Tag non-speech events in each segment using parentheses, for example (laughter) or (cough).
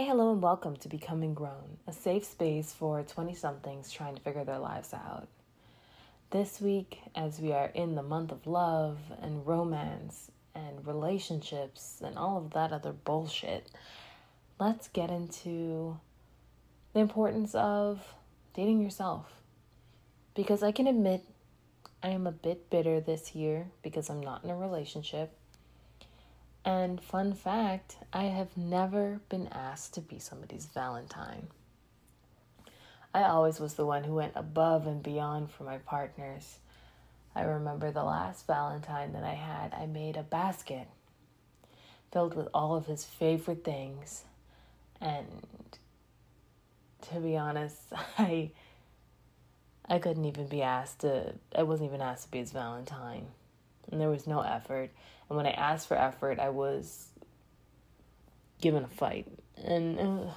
Hi, hello, and welcome to Becoming Grown, a safe space for 20 somethings trying to figure their lives out. This week, as we are in the month of love and romance and relationships and all of that other bullshit, let's get into the importance of dating yourself. Because I can admit I am a bit bitter this year because I'm not in a relationship. And fun fact, I have never been asked to be somebody's Valentine. I always was the one who went above and beyond for my partners. I remember the last Valentine that I had, I made a basket filled with all of his favorite things. And to be honest, (laughs) I I couldn't even be asked to I wasn't even asked to be his Valentine. And there was no effort. And when I asked for effort, I was given a fight. And uh,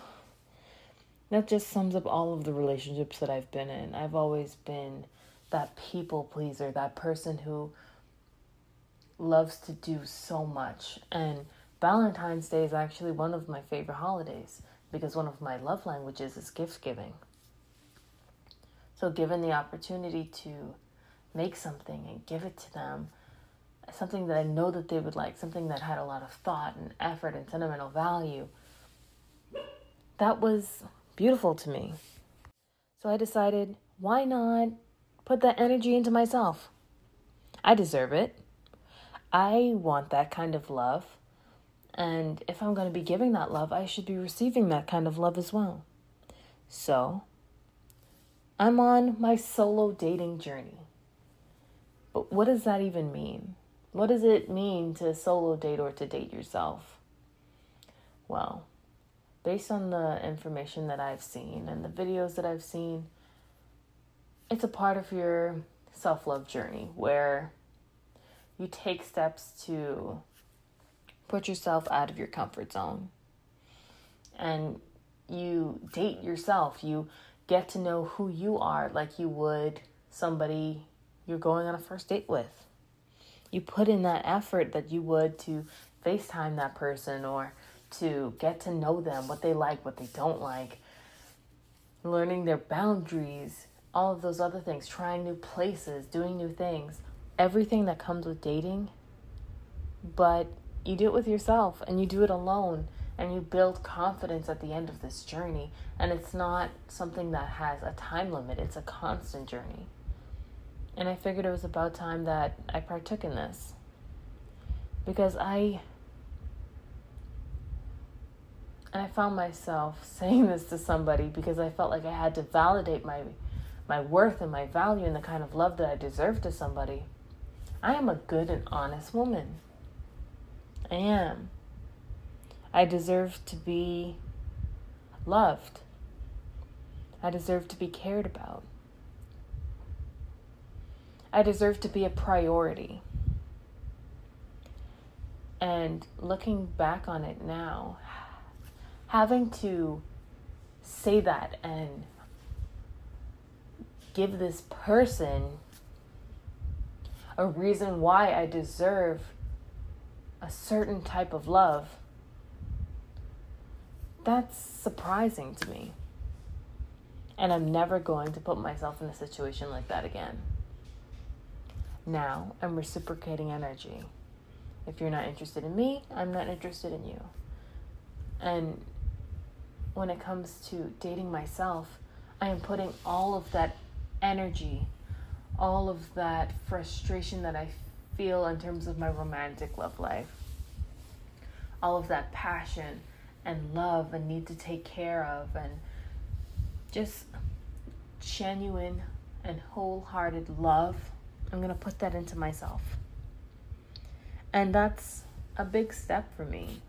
that just sums up all of the relationships that I've been in. I've always been that people pleaser, that person who loves to do so much. And Valentine's Day is actually one of my favorite holidays because one of my love languages is gift giving. So, given the opportunity to make something and give it to them, something that I know that they would like, something that had a lot of thought and effort and sentimental value, that was beautiful to me. So I decided, why not put that energy into myself? I deserve it. I want that kind of love. And if I'm going to be giving that love, I should be receiving that kind of love as well. So, I'm on my solo dating journey. But what does that even mean? What does it mean to solo date or to date yourself? Well, based on the information that I've seen and the videos that I've seen, it's a part of your self love journey where you take steps to put yourself out of your comfort zone and you date yourself. You get to know who you are like you would somebody you're going on a first date with you put in that effort that you would to FaceTime that person or to get to know them, what they like, what they don't like, learning their boundaries, all of those other things, trying new places, doing new things, everything that comes with dating. But you do it with yourself and you do it alone and you build confidence at the end of this journey. And it's not something that has a time limit, it's a constant journey. And I figured it was about time that I partook in this. Because I. And I found myself (laughs) saying this to somebody because I felt like I had to validate my my worth and my value and the kind of love that I deserve to somebody. I am a good and honest woman. I am. I deserve to be loved. I deserve to be cared about. I deserve to be a priority. And looking back on it now, having to say that and give this person a reason why I deserve a certain type of love, that's surprising to me. And I'm never going to put myself in a situation like that again now I'm reciprocating energy. If you're not interested in me, I'm not interested in you. And when it comes to dating myself, I am putting all of that energy, all of that frustration that I feel in terms of my romantic love life, all of that passion and love and need to take care of, and just genuine and wholehearted love I'm going to put that into myself. And that's a big step for me.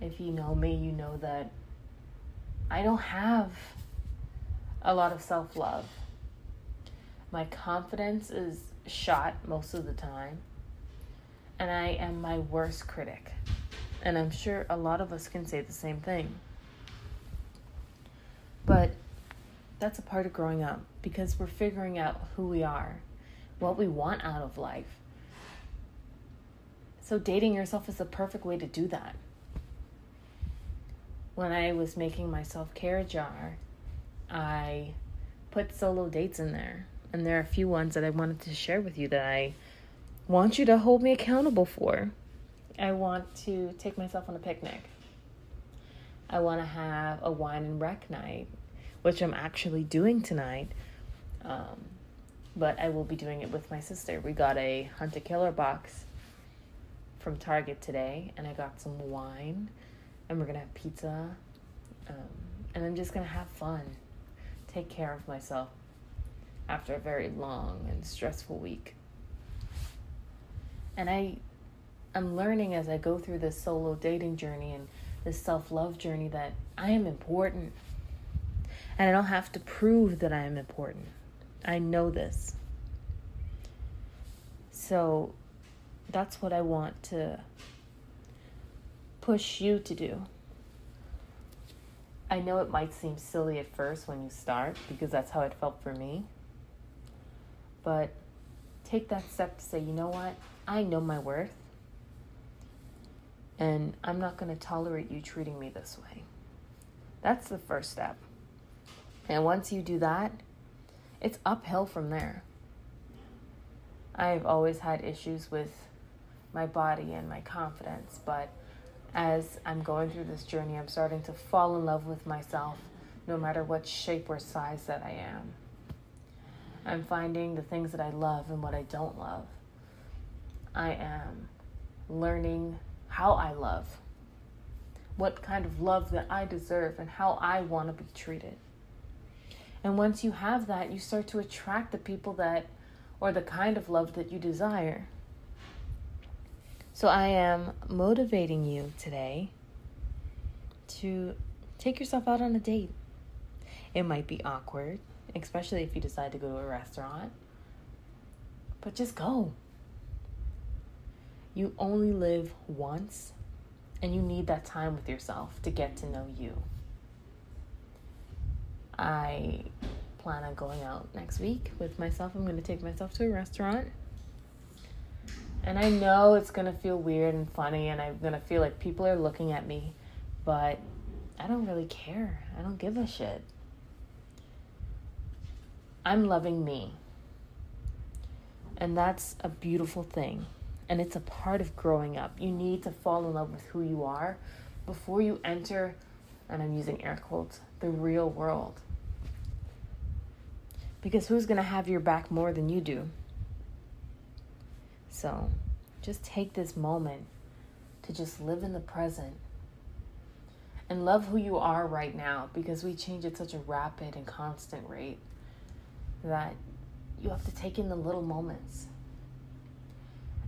If you know me, you know that I don't have a lot of self love. My confidence is shot most of the time, and I am my worst critic. And I'm sure a lot of us can say the same thing. But that's a part of growing up because we're figuring out who we are what we want out of life. So, dating yourself is the perfect way to do that. when I was making my self care jar, I put solo dates in there. And there are a few ones that I wanted to share with you that I want you to hold me accountable for. I want to take myself on a picnic. I want to have a wine and rec night, which I'm actually doing tonight. Um, but I will be doing it with my sister. We got a Hunt A Killer box from Target today, and I got some wine, and we're gonna have pizza, um, and I'm just gonna have fun, take care of myself after a very long and stressful week. And I, I'm learning as I go through this solo dating journey and this self love journey that I am important, and I don't have to prove that I am important. I know this. So that's what I want to push you to do. I know it might seem silly at first when you start because that's how it felt for me. But take that step to say, you know what? I know my worth. And I'm not going to tolerate you treating me this way. That's the first step. And once you do that, it's uphill from there. I've always had issues with my body and my confidence, but as I'm going through this journey, I'm starting to fall in love with myself no matter what shape or size that I am. I'm finding the things that I love and what I don't love. I am learning how I love, what kind of love that I deserve, and how I want to be treated. And once you have that, you start to attract the people that, or the kind of love that you desire. So I am motivating you today to take yourself out on a date. It might be awkward, especially if you decide to go to a restaurant, but just go. You only live once, and you need that time with yourself to get to know you. I plan on going out next week with myself. I'm going to take myself to a restaurant. And I know it's going to feel weird and funny, and I'm going to feel like people are looking at me, but I don't really care. I don't give a shit. I'm loving me. And that's a beautiful thing. And it's a part of growing up. You need to fall in love with who you are before you enter, and I'm using air quotes, the real world. Because who's going to have your back more than you do? So just take this moment to just live in the present and love who you are right now because we change at such a rapid and constant rate that you have to take in the little moments.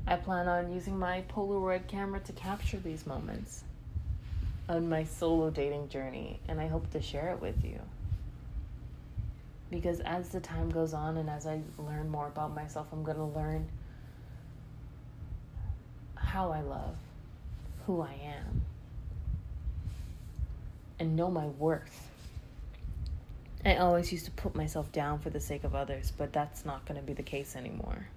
I plan on using my Polaroid camera to capture these moments on my solo dating journey, and I hope to share it with you because as the time goes on and as I learn more about myself, I'm going to learn how I love, who I am, and know my worth. I always used to put myself down for the sake of others, but that's not going to be the case anymore.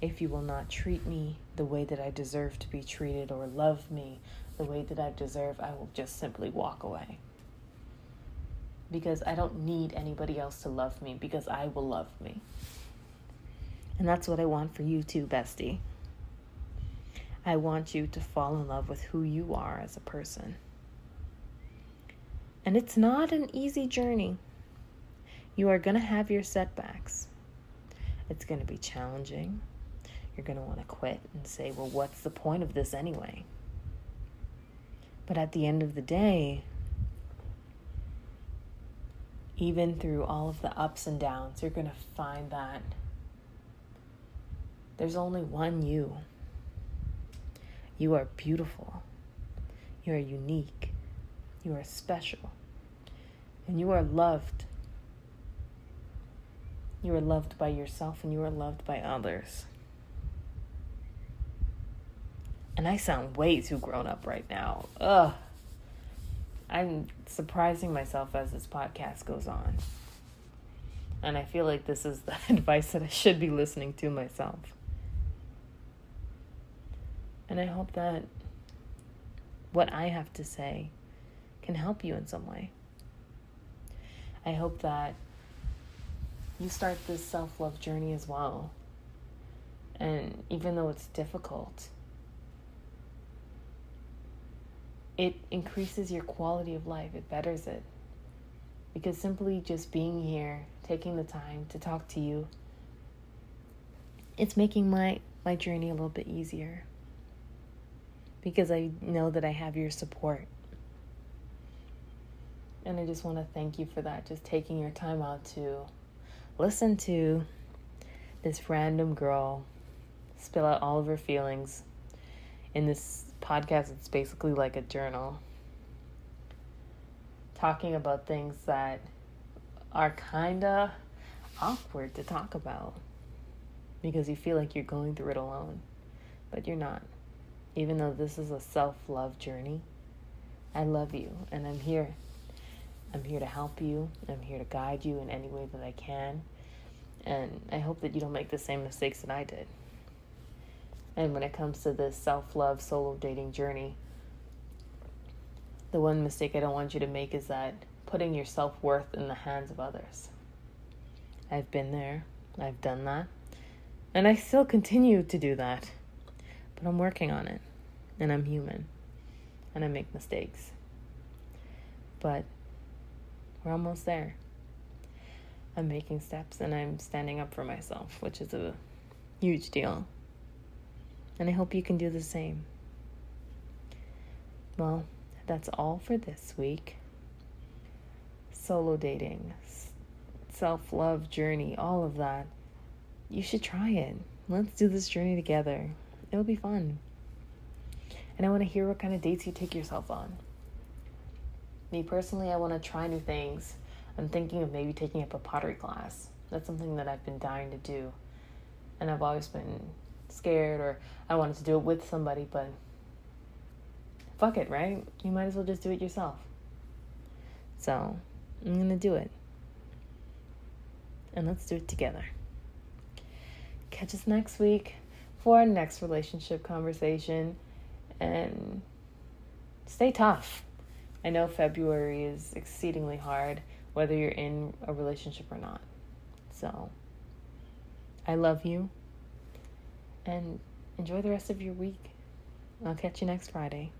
If you will not treat me the way that I deserve to be treated or love me the way that I deserve, I will just simply walk away because I don't need anybody else to love me because I will love me. And that's what I want for you too, bestie. I want you to fall in love with who you are as a person. And it's not an easy journey. You are going to have your setbacks. It's going to be challenging. You're going to want to quit and say, well, what's the point of this anyway? But at the end of the day, even through all of the ups and downs, you're going to find that there's only one you. You are beautiful. You are unique. You are special. And you are loved. You are loved by yourself and you are loved by others. And I sound way too grown up right now. Ugh. I'm surprising myself as this podcast goes on. And I feel like this is the (laughs) advice that I should be listening to myself. And I hope that what I have to say can help you in some way. I hope that you start this self love journey as well. And even though it's difficult, it increases your quality of life, it betters it. Because simply just being here, taking the time to talk to you, it's making my, my journey a little bit easier. Because I know that I have your support. And I just want to thank you for that, just taking your time out to listen to this random girl spill out all of her feelings in this podcast. It's basically like a journal talking about things that are kind of awkward to talk about because you feel like you're going through it alone, but you're not. Even though this is a self love journey, I love you and I'm here I'm here to help you. I'm here to guide you in any way that I can. And I hope that you don't make the same mistakes that I did. And when it comes to this self love solo dating journey, the one mistake I don't want you to make is that putting your self worth in the hands of others. I've been there, I've done that, and I still continue to do that. But I'm working on it, and I'm human, and I make mistakes. But we're almost there. I'm making steps and I'm standing up for myself, which is a huge deal. And I hope you can do the same. Well, that's all for this week. Solo dating, self love journey, all of that. You should try it. Let's do this journey together. It'll be fun. And I want to hear what kind of dates you take yourself on. Me personally, I want to try new things. I'm thinking of maybe taking up a pottery class. That's something that I've been dying to do. And I've always been scared or I wanted to do it with somebody, but fuck it, right? You might as well just do it yourself. So, I'm to do it. And let's do it together. Catch us next week for our next relationship conversation. And stay tough. I know February is exceedingly hard, whether you're in a relationship or not. So, I love you and enjoy the rest of your week. I'll catch you next Friday.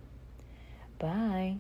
Bye.